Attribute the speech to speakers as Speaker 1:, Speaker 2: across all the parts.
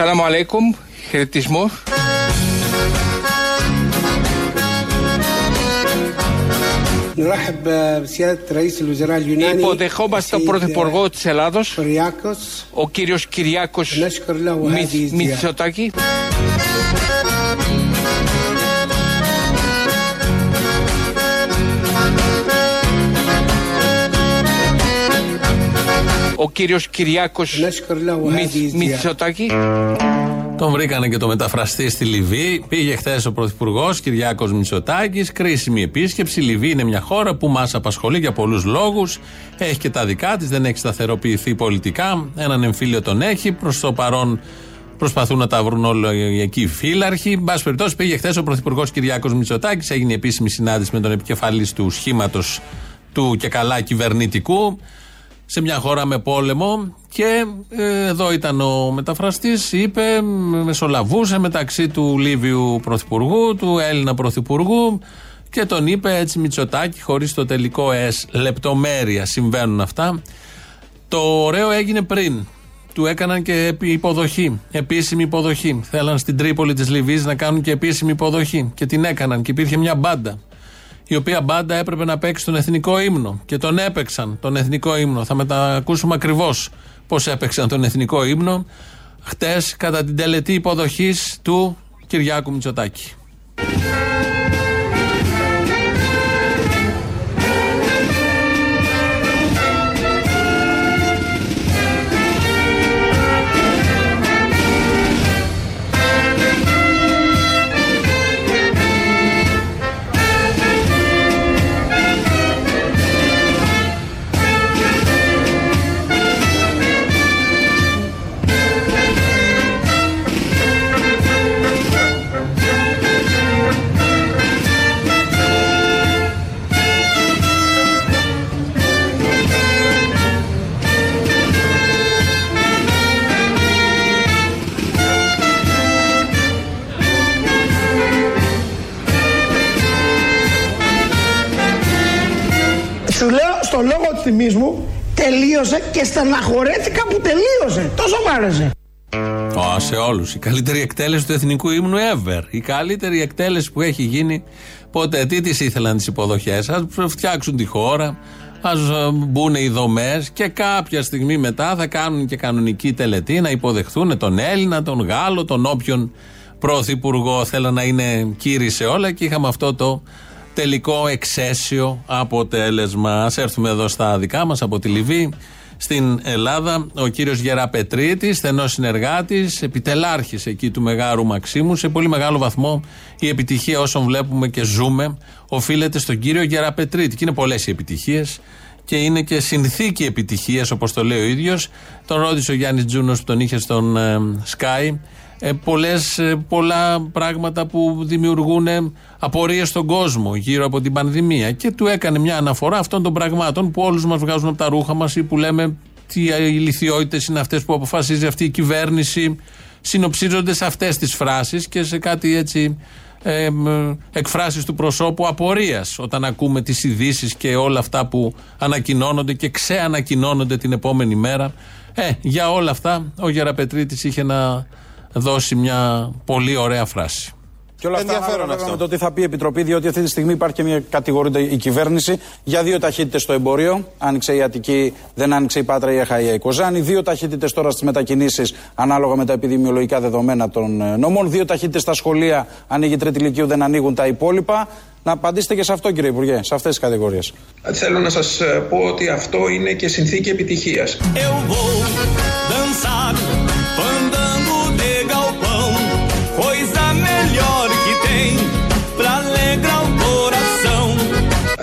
Speaker 1: Ασαλάμου αλέικουμ, χαιρετισμό. Υποδεχόμαστε τον Πρωθυπουργό της Ελλάδος, ο κύριος Κυριάκος Μητσοτάκη. Ο κύριος Κυριάκος Μητσοτάκη.
Speaker 2: Τον βρήκανε και το μεταφραστή στη Λιβύη. Πήγε χθες ο Πρωθυπουργός Κυριάκος Μητσοτάκης. Κρίσιμη επίσκεψη. Η Λιβύη είναι μια χώρα που μας απασχολεί για πολλούς λόγους. Έχει και τα δικά της, δεν έχει σταθεροποιηθεί πολιτικά. Έναν εμφύλιο τον έχει. Προς το παρόν προσπαθούν να τα βρουν όλοι εκεί οι φύλαρχοι. Εν πάση περιπτώσει, πήγε χθες ο Πρωθυπουργός Κυριάκος Μητσοτάκης. Έγινε επίσημη συνάντηση με τον επικεφαλής του σχήματος του και καλά κυβερνητικού σε μια χώρα με πόλεμο και ε, εδώ ήταν ο μεταφραστής είπε, μεσολαβούσε μεταξύ του Λίβιου Πρωθυπουργού, του Έλληνα Πρωθυπουργού και τον είπε έτσι Μητσοτάκη χωρίς το τελικό S λεπτομέρεια συμβαίνουν αυτά το ωραίο έγινε πριν του έκαναν και υποδοχή, επίσημη υποδοχή. Θέλαν στην Τρίπολη της Λιβύης να κάνουν και επίσημη υποδοχή. Και την έκαναν και υπήρχε μια μπάντα η οποία μπάντα έπρεπε να παίξει τον εθνικό ύμνο και τον έπαιξαν τον εθνικό ύμνο. Θα μετακούσουμε ακριβώς πώς έπαιξαν τον εθνικό ύμνο χτες κατά την τελετή υποδοχής του Κυριάκου Μητσοτάκη.
Speaker 3: Στο λόγο του θυμίσμου τελείωσε και στεναχωρέθηκα που τελείωσε. Τόσο μ' άρεσε.
Speaker 2: Oh, σε όλους. Η καλύτερη εκτέλεση του εθνικού ύμνου ever. Η καλύτερη εκτέλεση που έχει γίνει ποτέ. Τι τι ήθελαν τις υποδοχές; Α φτιάξουν τη χώρα, ας ε, μπουν οι δομές και κάποια στιγμή μετά θα κάνουν και κανονική τελετή να υποδεχθούν τον Έλληνα, τον Γάλλο, τον όποιον πρωθυπουργό. Θέλαν να είναι κύριοι σε όλα και είχαμε αυτό το τελικό εξαίσιο αποτέλεσμα. Α έρθουμε εδώ στα δικά μας από τη Λιβύη. Στην Ελλάδα, ο κύριος Γεραπετρίτη, στενός συνεργάτης, επιτελάρχης εκεί του Μεγάρου Μαξίμου. Σε πολύ μεγάλο βαθμό η επιτυχία όσων βλέπουμε και ζούμε οφείλεται στον κύριο Γεραπετρίτη. Και είναι πολλές οι επιτυχίες και είναι και συνθήκη επιτυχίας, όπως το λέει ο ίδιος. Τον ρώτησε ο Γιάννης Τζούνος που τον είχε στον ε, Sky ε, πολλές, ε, πολλά πράγματα που δημιουργούν ε, απορίες στον κόσμο γύρω από την πανδημία. Και του έκανε μια αναφορά αυτών των πραγμάτων που όλους μας βγάζουν από τα ρούχα μας ή που λέμε τι ηλικιότητες είναι αυτές που αποφασίζει αυτή η κυβέρνηση. Συνοψίζονται σε αυτές τις φράσεις και σε κάτι έτσι ε, εκφράσεις του προσώπου απορίας όταν ακούμε τις ειδήσεις και όλα αυτά που ανακοινώνονται και ξεανακοινώνονται την επόμενη μέρα. Ε, για όλα αυτά ο Γεραπετρίτης είχε να δώσει μια πολύ ωραία φράση.
Speaker 4: Και όλα αυτά ενδιαφέρον αυτό. με το τι θα πει η Επιτροπή, διότι αυτή τη στιγμή υπάρχει και μια κατηγορία η κυβέρνηση για δύο ταχύτητες στο εμπόριο. Άνοιξε η Αττική, δεν άνοιξε η Πάτρα, η Αχαία, η Κοζάνη. Δύο ταχύτητες τώρα στις μετακινήσεις ανάλογα με τα επιδημιολογικά δεδομένα των ε, νόμων. Δύο ταχύτητες στα σχολεία, ανοίγει τρίτη ηλικίου, δεν ανοίγουν τα υπόλοιπα. Να απαντήσετε και σε αυτό, κύριε Υπουργέ, σε αυτές τις κατηγορίες.
Speaker 5: Θέλω να σας ε, πω ότι αυτό είναι και συνθήκη επιτυχίας.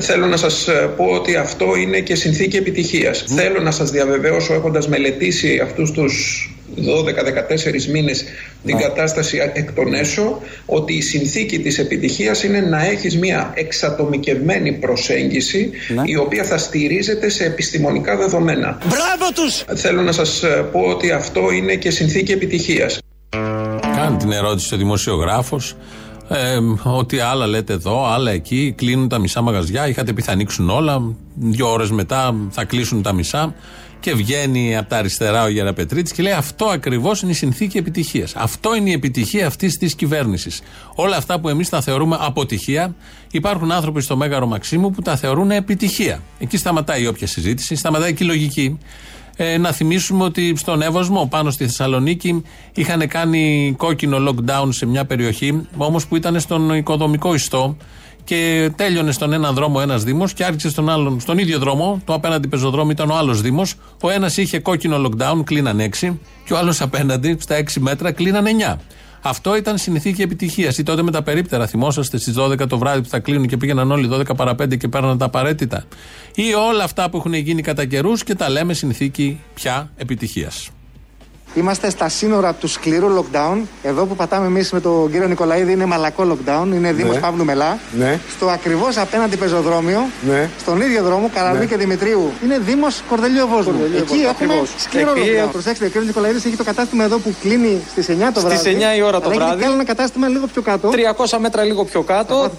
Speaker 5: Θέλω να σας ε, πω ότι αυτό είναι και συνθήκη επιτυχίας. Θέλω να σας διαβεβαίωσω έχοντας μελετήσει αυτούς τους 12-14 μήνες την κατάσταση εκ των έσω ότι η συνθήκη της επιτυχίας είναι να έχεις μια εξατομικευμένη προσέγγιση η οποία θα στηρίζεται σε επιστημονικά δεδομένα.
Speaker 3: Μπράβο τους!
Speaker 5: Θέλω να σας πω ότι αυτό είναι και συνθήκη επιτυχίας.
Speaker 2: Κάνει την ερώτηση ο δημοσιογράφος ε, ότι άλλα λέτε εδώ, άλλα εκεί, κλείνουν τα μισά μαγαζιά. Είχατε πει θα ανοίξουν όλα. Δύο ώρες μετά θα κλείσουν τα μισά. Και βγαίνει από τα αριστερά ο Γεραπετρίτη και λέει: Αυτό ακριβώς είναι η συνθήκη επιτυχίας. Αυτό είναι η επιτυχία αυτής της κυβέρνησης. Όλα αυτά που εμείς τα θεωρούμε αποτυχία, υπάρχουν άνθρωποι στο Μέγαρο Μαξίμου που τα θεωρούν επιτυχία. Εκεί σταματάει όποια συζήτηση, σταματάει και η λογική. Ε, να θυμίσουμε ότι στον Εύωσμο, πάνω στη Θεσσαλονίκη, είχαν κάνει κόκκινο lockdown σε μια περιοχή, όμως που ήταν στον οικοδομικό ιστό και τέλειωνε στον ένα δρόμο ένας Δήμος και άρχισε στον άλλον, στον ίδιο δρόμο, το απέναντι πεζοδρόμο ήταν ο άλλος Δήμος. Ο ένας είχε κόκκινο lockdown, κλείναν 6, και ο άλλος απέναντι, στα 6 μέτρα, κλείναν 9. Αυτό ήταν συνθήκη επιτυχία. Ή τότε με τα περίπτερα, θυμόσαστε στις 12 το βράδυ που θα κλείνουν και πήγαιναν όλοι 12 παρα 5 και παίρναν τα απαραίτητα. Ή όλα αυτά που έχουν γίνει κατά καιρούς και τα λέμε συνθήκη πια επιτυχίας.
Speaker 6: Είμαστε στα σύνορα του σκληρού lockdown. Εδώ που πατάμε εμείς με τον κύριο Νικολαίδη είναι μαλακό lockdown. Είναι Δήμος ναι. Παύλου Μελά.
Speaker 7: Ναι.
Speaker 6: Στο ακριβώς απέναντι πεζοδρόμιο,
Speaker 7: ναι.
Speaker 6: στον ίδιο δρόμο, Καραβί ναι. και Δημητρίου, είναι Δήμος Κορδελίου Βόσμου. Εκεί έχουμε σκληρό lockdown. Προσέξτε, ο κύριος Νικολαίδης έχει το κατάστημα εδώ που κλείνει στις 9 το βράδυ.
Speaker 7: Στι 9 η ώρα το βράδυ.
Speaker 6: Έχει ένα κατάστημα λίγο πιο κάτω.
Speaker 7: 300 μέτρα λίγο πιο κάτω.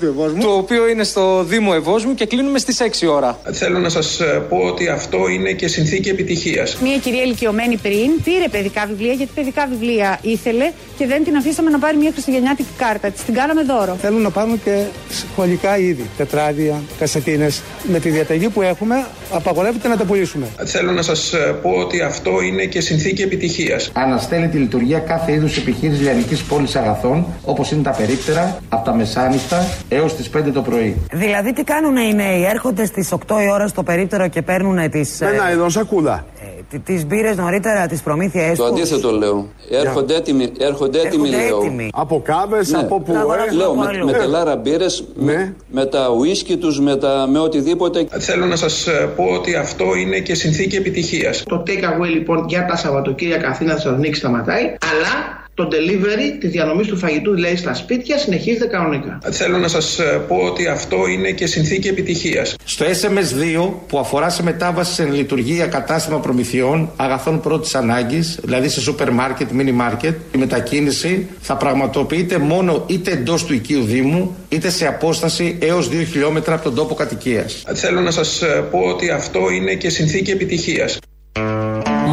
Speaker 7: Το οποίο είναι στο Δήμο Ευόσμου και κλείνουμε στις 6 ώρα.
Speaker 5: Θέλω να σας πω ότι αυτό είναι και συνθήκη επιτυχίας.
Speaker 8: Μια κυρία ηλικιωμένη πριν πήρε παιδικά βιβλία γιατί παιδικά βιβλία ήθελε και δεν την αφήσαμε να πάρει μια χριστουγεννιάτικη κάρτα. Της την κάναμε δώρο.
Speaker 9: Θέλουν να πάρουν και σχολικά είδη, τετράδια, κασετίνες. Με τη διαταγή που έχουμε, απαγορεύεται να τα πουλήσουμε.
Speaker 5: Θέλω να σας πω ότι αυτό είναι και συνθήκη επιτυχίας.
Speaker 10: Αναστέλει τη λειτουργία κάθε είδους επιχείρησης λιανικής πόλης αγαθών, όπως είναι τα περίπτερα, από τα μεσάνυχτα έως τις 5 το πρωί.
Speaker 11: Δηλαδή, τι κάνουν οι νέοι, έρχονται στις 8 η ώρα στο περίπτερο και παίρνουν τις.
Speaker 7: Ένα είδο σακούλα.
Speaker 11: Ε, τις μπύρες νωρίτερα, τις προμήθειές τους.
Speaker 12: Το αντίθετο λέω. Έρχονται έτοιμοι, έρχονται έτοιμοι λέω.
Speaker 7: Από κάβες,
Speaker 12: ναι.
Speaker 7: από που.
Speaker 12: Ε; Λέω με, με τελάρα μπύρες, ναι. με, με, τα ουίσκι τους, με, με οτιδήποτε.
Speaker 5: Θέλω να σας πω ότι αυτό είναι και συνθήκη επιτυχίας.
Speaker 3: Το take away λοιπόν για τα Σαββατοκύριακα Αθήνα Θεσσαλονίκη σταματάει, αλλά το delivery τη διανομή του φαγητού, δηλαδή στα σπίτια, συνεχίζεται κανονικά.
Speaker 5: Θέλω να σας πω ότι αυτό είναι και συνθήκη επιτυχίας.
Speaker 10: Στο SMS2 που αφορά σε μετάβαση σε λειτουργία κατάστημα προμηθειών αγαθών πρώτης ανάγκης, δηλαδή σε σούπερ μάρκετ, μίνι μάρκετ, η μετακίνηση θα πραγματοποιείται μόνο είτε εντός του οικείου Δήμου, είτε σε απόσταση έως 2 χιλιόμετρα από τον τόπο κατοικίας.
Speaker 5: Θέλω να σας πω ότι αυτό είναι και συνθήκη επιτυχίας.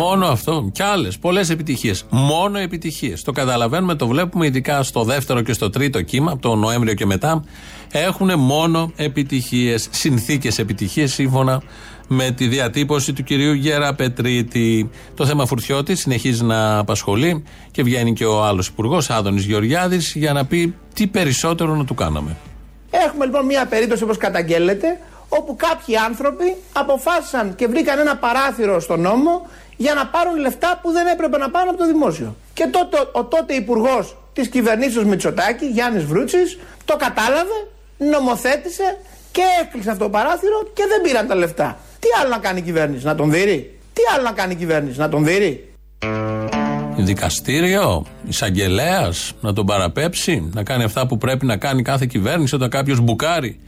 Speaker 2: Μόνο αυτό. Κι άλλες. Πολλές επιτυχίες. Μόνο επιτυχίες. Το καταλαβαίνουμε, το βλέπουμε ειδικά στο δεύτερο και στο τρίτο κύμα, από τον Νοέμβριο και μετά. Έχουν μόνο επιτυχίες. Συνθήκες επιτυχίες σύμφωνα με τη διατύπωση του κυρίου Γέρα Πετρίτη. Το θέμα Φουρτιώτης συνεχίζει να απασχολεί και βγαίνει και ο άλλος υπουργός, Άδωνης Γεωργιάδης, για να πει τι περισσότερο να του κάναμε.
Speaker 3: Έχουμε λοιπόν μια περίπτωση όπως καταγγέλλεται, όπου κάποιοι άνθρωποι αποφάσισαν και βρήκαν ένα παράθυρο στον νόμο για να πάρουν λεφτά που δεν έπρεπε να πάρουν από το δημόσιο. Και τότε ο τότε υπουργός της κυβερνήσεως Μητσοτάκη, Γιάννης Βρούτσης, το κατάλαβε, νομοθέτησε και έκλεισε αυτό το παράθυρο και δεν πήραν τα λεφτά. Τι άλλο να κάνει η κυβέρνηση, να τον δει. Τι άλλο να κάνει η κυβέρνηση, να τον δει.
Speaker 2: Δικαστήριο, εισαγγελέας, να τον παραπέψει, να κάνει αυτά που πρέπει να κάνει κάθε κυβέρνηση όταν κάποιος μπουκάρει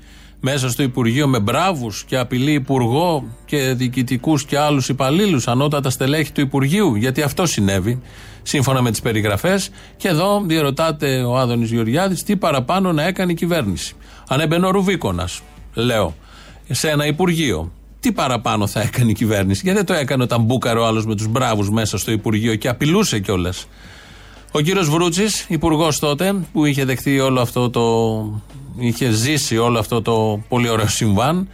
Speaker 2: μέσα στο Υπουργείο με μπράβους και απειλεί Υπουργό και διοικητικούς και άλλους υπαλλήλους, ανώτατα στελέχη του Υπουργείου, γιατί αυτό συνέβη, σύμφωνα με τις περιγραφές. Και εδώ διαρωτάται ο Άδωνης Γεωργιάδης τι παραπάνω να έκανε η κυβέρνηση. Αν έμπαινε ο Ρουβίκονας, λέω, σε ένα Υπουργείο, τι παραπάνω θα έκανε η κυβέρνηση; Γιατί δεν το έκανε όταν μπούκαρε ο άλλος με τους μπράβους μέσα στο Υπουργείο και απειλούσε κιόλας; Ο κύριος Βρούτσης, υπουργός τότε, που είχε δεχτεί όλο αυτό το είχε ζήσει όλο αυτό το πολύ ωραίο συμβάν.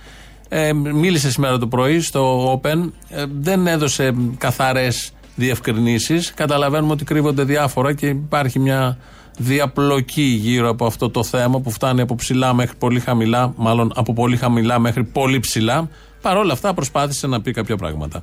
Speaker 2: Ε, μίλησε σήμερα το πρωί στο Open. Ε, δεν έδωσε καθαρές διευκρινήσεις. Καταλαβαίνουμε ότι κρύβονται διάφορα και υπάρχει μια διαπλοκή γύρω από αυτό το θέμα που φτάνει από ψηλά μέχρι πολύ χαμηλά, μάλλον από πολύ χαμηλά μέχρι πολύ ψηλά. Παρ' όλα αυτά προσπάθησε να πει κάποια πράγματα.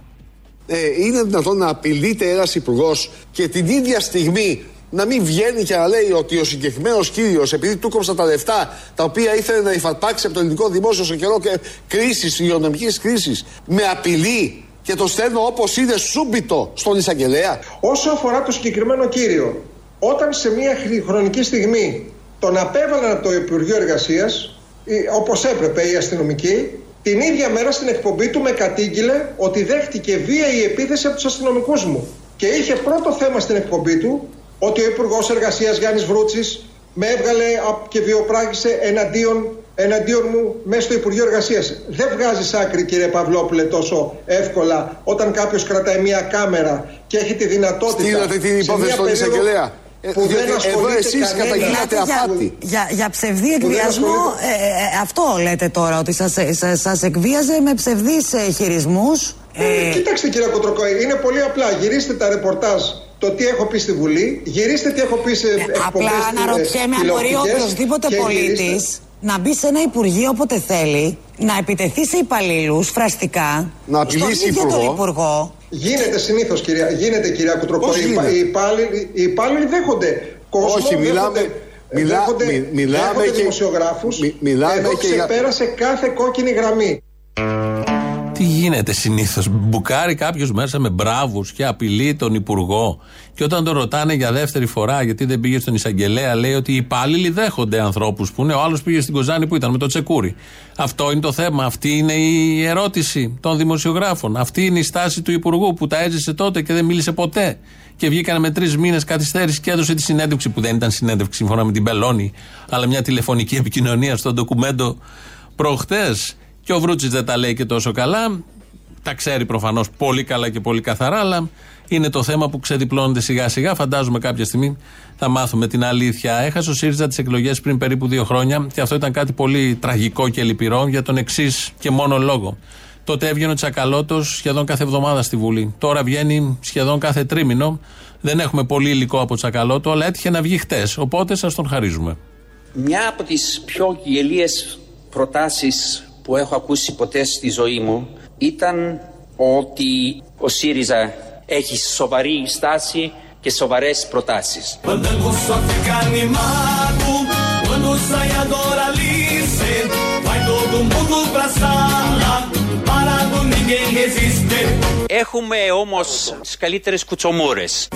Speaker 7: Ε, είναι δυνατόν να απειλείται ένας υπουργός και την ίδια στιγμή να μην βγαίνει και να λέει ότι ο συγκεκριμένος κύριος, επειδή του κόψα τα λεφτά τα οποία ήθελε να υφαρπάξει από το ελληνικό δημόσιο σε καιρό κρίσης, υγειονομικής κρίσης, με απειλή και το στέλνω όπως είναι σούμπιτο στον εισαγγελέα.
Speaker 13: Όσο αφορά το συγκεκριμένο κύριο, όταν σε μια χρονική στιγμή τον απέβαλαν από το Υπουργείο Εργασίας, όπως έπρεπε οι αστυνομικοί, την ίδια μέρα στην εκπομπή του με κατήγγειλε ότι δέχτηκε βία η επίθεση από τους αστυνομικούς μου. Και είχε πρώτο θέμα στην εκπομπή του ότι ο Υπουργός Εργασίας Γιάννης Βρούτσης με έβγαλε και βιοπράγησε εναντίον, εναντίον μου μέσα στο Υπουργείο Εργασίας. Δεν βγάζει άκρη, κύριε Παυλόπουλε, τόσο εύκολα όταν κάποιος κρατάει μια κάμερα και έχει τη δυνατότητα.
Speaker 7: Στείλατε την υπόθεση στον εισαγγελέα. Ε, που δεν εδώ εσείς καταγγείλατε
Speaker 11: αφάτη. Για, για, για ψευδή εκβιασμό, ε, ε, αυτό λέτε τώρα, ότι σας εκβίαζε με ψευδείς χειρισμούς.
Speaker 13: Ε, κοιτάξτε κύριε Κοτροκόη, είναι πολύ απλά. Γυρίστε τα ρεπορτάζ το τι έχω πει στη Βουλή, γυρίστε τι έχω πει σε εκπομπές
Speaker 11: Απλά αναρωτιέμαι αν μπορεί οποιοδήποτε πολίτης να μπει σε ένα Υπουργείο όποτε θέλει, να επιτεθεί σε υπαλλήλους φραστικά,
Speaker 7: να απειλήσει
Speaker 11: τον Υπουργό.
Speaker 13: Γίνεται συνήθως, κυρία, γίνεται, κυρία Κουτροπό. Οι, υπάλληλοι, οι υπάλληλοι δέχονται κόσμο.
Speaker 7: Όχι, μιλάμε. Μιλά,
Speaker 13: δέχονται, μι, μιλάμε δέχονται και, δημοσιογράφους. Μι, μιλάμε Εδώ και ξεπέρασε για... κάθε κόκκινη γραμμή.
Speaker 2: Τι γίνεται συνήθως; Μπουκάρει κάποιος μέσα με μπράβους και απειλεί τον Υπουργό; Και όταν τον ρωτάνε για δεύτερη φορά γιατί δεν πήγε στον Ισαγγελέα, λέει ότι οι υπάλληλοι δέχονται ανθρώπους που είναι. Ο άλλος πήγε στην Κοζάνη που ήταν με το τσεκούρι. Αυτό είναι το θέμα. Αυτή είναι η ερώτηση των δημοσιογράφων. Αυτή είναι η στάση του Υπουργού που τα έζησε τότε και δεν μίλησε ποτέ. Και βγήκαν με τρεις μήνες καθυστέρησης και έδωσε τη συνέντευξη που δεν ήταν συνέντευξη σύμφωνα με την Μπελόνη, αλλά μια τηλεφωνική επικοινωνία στο ντοκουμέντο προχτές. Και ο Βρούτσης δεν τα λέει και τόσο καλά. Τα ξέρει προφανώς πολύ καλά και πολύ καθαρά, αλλά είναι το θέμα που ξεδιπλώνεται σιγά σιγά. Φαντάζομαι κάποια στιγμή θα μάθουμε την αλήθεια. Έχασε ο ΣΥΡΙΖΑ τις εκλογές πριν περίπου δύο χρόνια και αυτό ήταν κάτι πολύ τραγικό και λυπηρό για τον εξής και μόνο λόγο. Τότε έβγαινε ο Τσακαλώτος σχεδόν κάθε εβδομάδα στη Βουλή. Τώρα βγαίνει σχεδόν κάθε τρίμηνο. Δεν έχουμε πολύ υλικό από Τσακαλώτο, αλλά έτυχε να βγει χτες. Οπότε σας τον χαρίζουμε.
Speaker 14: Μια από τις πιο γελίες προτάσεις που έχω ακούσει ποτέ στη ζωή μου ήταν ότι ο ΣΥΡΙΖΑ έχει σοβαρή στάση και σοβαρές προτάσεις. Έχουμε όμως τις καλύτερες κουτσομούρες.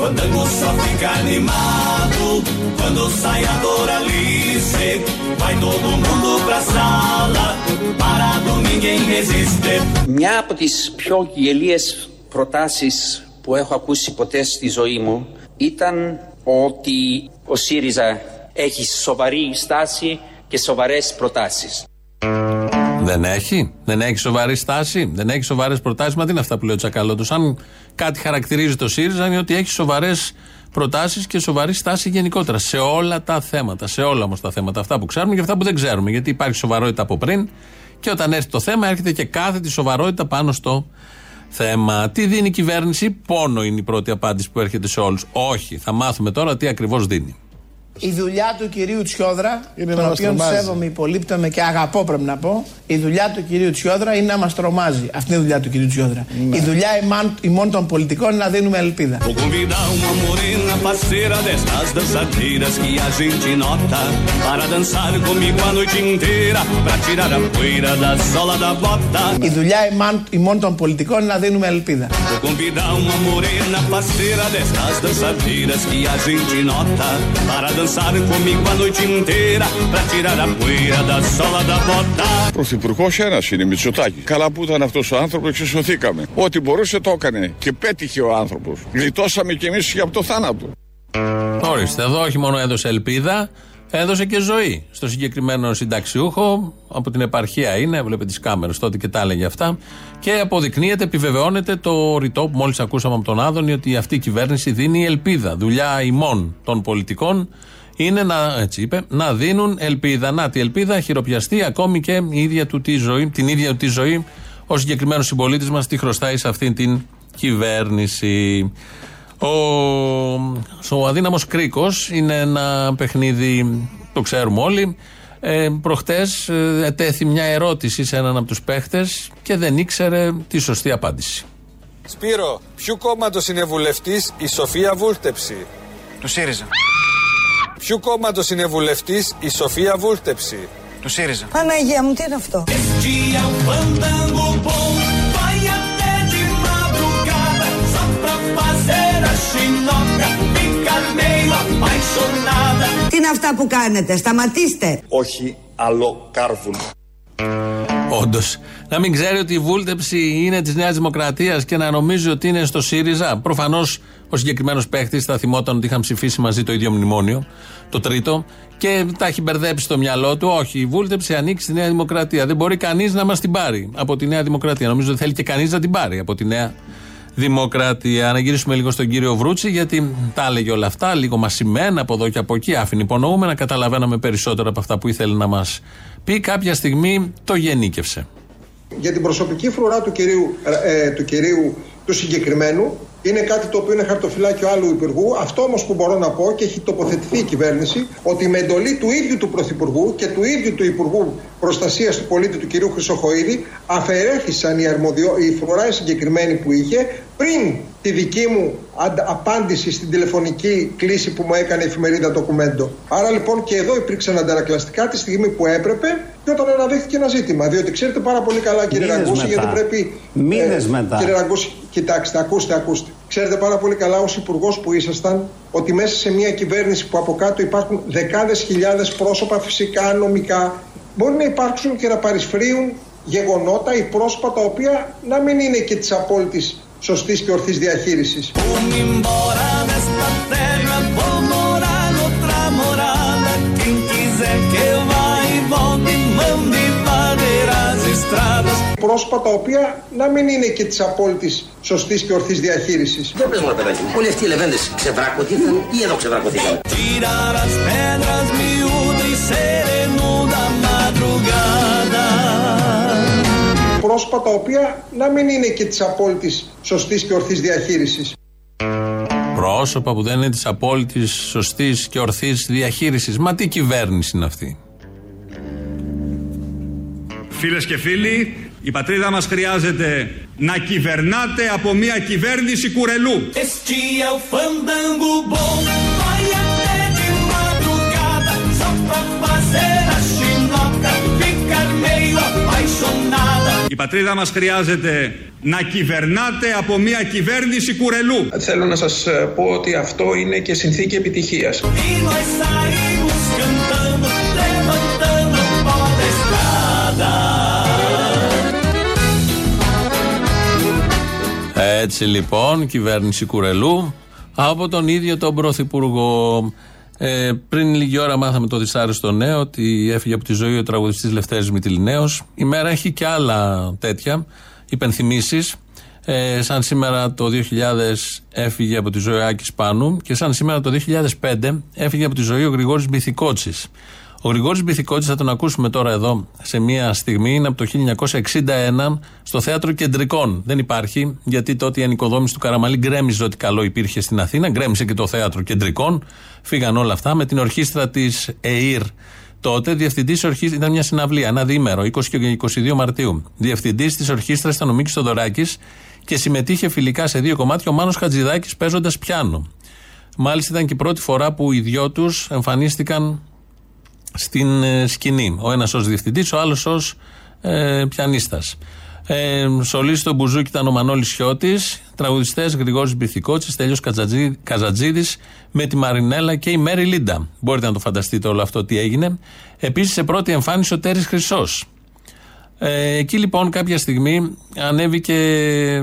Speaker 14: Μια από τις πιο γελίες προτάσεις που έχω ακούσει ποτέ στη ζωή μου ήταν ότι ο ΣΥΡΙΖΑ έχει σοβαρή στάση και σοβαρές προτάσεις.
Speaker 2: Δεν έχει. Δεν έχει σοβαρή στάση. Δεν έχει σοβαρές προτάσεις. Μα τι είναι αυτά που λέει ο Τσακαλώτος. Αν κάτι χαρακτηρίζει το ΣΥΡΙΖΑ είναι ότι έχει σοβαρές προτάσεις και σοβαρή στάση γενικότερα. Σε όλα τα θέματα. Σε όλα όμως τα θέματα. Αυτά που ξέρουμε και αυτά που δεν ξέρουμε. Γιατί υπάρχει σοβαρότητα από πριν και όταν έρθει το θέμα έρχεται και κάθεται τη σοβαρότητα πάνω στο θέμα. Τι δίνει η κυβέρνηση, πόνο είναι η πρώτη απάντηση που έρχεται σε όλους. Όχι. Θα μάθουμε τώρα τι ακριβώς δίνει.
Speaker 3: Η δουλειά του κυρίου Τσιόδρα, είναι τον οποίο σέβομαι, υπολείπτομαι και αγαπώ πρέπει να πω, η δουλειά του κυρίου Τσιόδρα είναι να μας τρομάζει. Αυτή είναι η δουλειά του κυρίου Τσιόδρα. Ναι. Η δουλειά ημών των πολιτικών είναι να δίνουμε ελπίδα. Η δουλειά ημών των πολιτικών είναι να δίνουμε ελπίδα. Dançar comigo a noite inteira pra tirar a poeira da sola da bota. Πρωθυπουργός ένας είναι, Μητσοτάκη. Καλά που ήταν αυτός ο άνθρωπος, εξισωθήκαμε. Ό,τι μπορούσε το έκανε και πέτυχε ο άνθρωπος. Γλιτώσαμε κι εμείς και από το θάνατο.
Speaker 2: Ορίστε, εδώ όχι μόνο έδωσε ελπίδα, έδωσε και ζωή στο συγκεκριμένο συνταξιούχο. Από την επαρχία είναι, έβλεπε τις κάμερες τότε και τα έλεγε αυτά. Και αποδεικνύεται, επιβεβαιώνεται το ρητό που μόλις ακούσαμε από τον Άδωνη ότι αυτή η κυβέρνηση δίνει ελπίδα. Δουλειά ημών των πολιτικών είναι να, έτσι είπε, να δίνουν ελπίδα. Να, τη ελπίδα χειροπιαστεί ακόμη και η ίδια του τη ζωή, την ίδια του τη ζωή ο συγκεκριμένος συμπολίτης μας τη χρωστάει σε αυτήν την κυβέρνηση. Ο, ο αδύναμος κρίκος είναι ένα παιχνίδι, το ξέρουμε όλοι. Ε, Προχτές ε, ετέθη μια ερώτηση σε έναν από τους παίχτες και δεν ήξερε τη σωστή απάντηση.
Speaker 15: Σπύρο, ποιου κόμματος είναι βουλευτής η Σοφία Βούλτεψη;
Speaker 16: Του ΣΥΡΙΖΑ.
Speaker 15: Ποιου κόμματος είναι βουλευτής η Σοφία Βούλτεψη;
Speaker 16: Του ΣΥΡΙΖΑ.
Speaker 11: Παναγία μου, τι είναι αυτό; Αυτά που κάνετε. Σταματήστε.
Speaker 16: Όχι άλλο κάρβουνο.
Speaker 2: Όντως. Να μην ξέρει ότι η βούλτεψη είναι της Νέας Δημοκρατίας και να νομίζει ότι είναι στο ΣΥΡΙΖΑ. Προφανώς ο συγκεκριμένος παίχτης θα θυμόταν ότι είχαν ψηφίσει μαζί το ίδιο μνημόνιο, το τρίτο, και τα έχει μπερδέψει στο μυαλό του. Όχι, η βούλτεψη ανήκει στη Νέα Δημοκρατία. Δεν μπορεί κανείς να μας την πάρει από τη Νέα Δημοκρατία. Νομίζω ότι θέλει και κανείς να την πάρει από τη Νέα Δημοκρατία. Να γυρίσουμε λίγο στον κύριο Βρούτσι, γιατί τα έλεγε όλα αυτά, λίγο μασημένα από εδώ και από εκεί. Άφηνη υπονοούμε να καταλαβαίναμε περισσότερο από αυτά που ήθελε να μας πει. Κάποια στιγμή το γενίκευσε.
Speaker 13: Για την προσωπική φρουρά του κυρίου, ε, του κυρίου του συγκεκριμένου, είναι κάτι το οποίο είναι χαρτοφυλάκιο άλλου υπουργού. Αυτό όμως που μπορώ να πω και έχει τοποθετηθεί η κυβέρνηση, ότι με εντολή του ίδιου του Πρωθυπουργού και του ίδιου του Υπουργού Προστασίας του Πολίτη του κ. Χρυσοχοίδη, αφαιρέθησαν οι, αρμοδιο... οι φρουρά συγκεκριμένοι που είχε πριν τη δική μου απάντηση στην τηλεφωνική κλίση που μου έκανε η εφημερίδα Ντοκουμέντο. Άρα λοιπόν και εδώ υπήρξαν αντανακλαστικά τη στιγμή που έπρεπε και όταν αναδείχθηκε ένα ζήτημα. Διότι ξέρετε πάρα πολύ καλά κύριε Ραγκούση, γιατί πρέπει.
Speaker 17: Μήνες ε, μετά.
Speaker 13: Κύριε Ραγκούση, κοιτάξτε, ακούστε, ακούστε. Ξέρετε πάρα πολύ καλά ως υπουργός που ήσασταν ότι μέσα σε μια κυβέρνηση που από κάτω υπάρχουν δεκάδες χιλιάδες πρόσωπα φυσικά νομικά μπορεί να υπάρξουν και να παρισφρίουν γεγονότα ή πρόσωπα τα οποία να μην είναι και της απόλυτης σωστής και ορθής διαχείρισης. Πρόσωπα τα οποία να μην είναι και της απόλυτης σωστής και ορθής διαχείρισης.
Speaker 18: Δεν πες μου, παιδάκι μου, όλοι αυτοί οι λεβέντες ξεβράκωτηκαν ή εδώ ξεβράκωτηκαν.
Speaker 13: πρόσωπα τα οποία να μην είναι και της απόλυτης σωστής και ορθής διαχείρισης.
Speaker 2: Πρόσωπα που δεν είναι της απόλυτης σωστής και ορθής διαχείρισης. Μα τι κυβέρνηση είναι αυτή;
Speaker 19: Φίλες και φίλοι, η πατρίδα μας χρειάζεται να κυβερνάτε από μια κυβέρνηση κουρελού. Η πατρίδα μας χρειάζεται να κυβερνάτε από μια κυβέρνηση κουρελού.
Speaker 5: Θέλω να σας ε, πω ότι αυτό είναι και συνθήκη επιτυχίας.
Speaker 2: Έτσι λοιπόν, κυβέρνηση Κουρελού από τον ίδιο τον Πρωθυπουργό. Ε, πριν λίγη ώρα μάθαμε το δυσάρεστο νέο ότι έφυγε από τη ζωή ο τραγουδιστής Λευτέρης Μητυλινέος. Η μέρα έχει και άλλα τέτοια υπενθυμίσεις. Ε, σαν σήμερα το 2000 έφυγε από τη ζωή ο Άκης Πάνου και σαν σήμερα το 2005 έφυγε από τη ζωή ο Γρηγόρης Μπιθικότσης. Ο Γρηγόρης Μπιθικότης, θα τον ακούσουμε τώρα εδώ σε μία στιγμή, είναι από το 1961 στο θέατρο Κεντρικών. Δεν υπάρχει, γιατί τότε η ανοικοδόμηση του Καραμαλή γκρέμιζε ότι καλό υπήρχε στην Αθήνα, γκρέμισε και το θέατρο Κεντρικών. Φύγαν όλα αυτά με την ορχήστρα της ΕΙΡ. Τότε διευθυντής ορχήστρας ήταν μια συναυλία, ένα διήμερο, 20 και 22 Μαρτίου. Διευθυντής της ορχήστρας ήταν ο Μίκης Θοδωράκης και συμμετείχε φιλικά σε δύο κομμάτια ο Μάνος Χατζηδάκης παίζοντας πιάνο. Μάλιστα ήταν και η πρώτη φορά που οι δυο τους εμφανίστηκαν στην ε, σκηνή. Ο ένας ως διευθυντής, ο άλλος ως ε, πιανίστας. Ε, στο Μπουζούκι ήταν ο Μανώλης Χιώτη, τραγουδιστές Γρηγόρης Μπιθικότσης, Στέλιος Καζαντζίδης με τη Μαρινέλα και η Μέρι Λίντα. Μπορείτε να το φανταστείτε όλο αυτό τι έγινε. Επίσης σε πρώτη εμφάνιση ο Τέρης Χρυσός. Ε, εκεί λοιπόν κάποια στιγμή ανέβηκε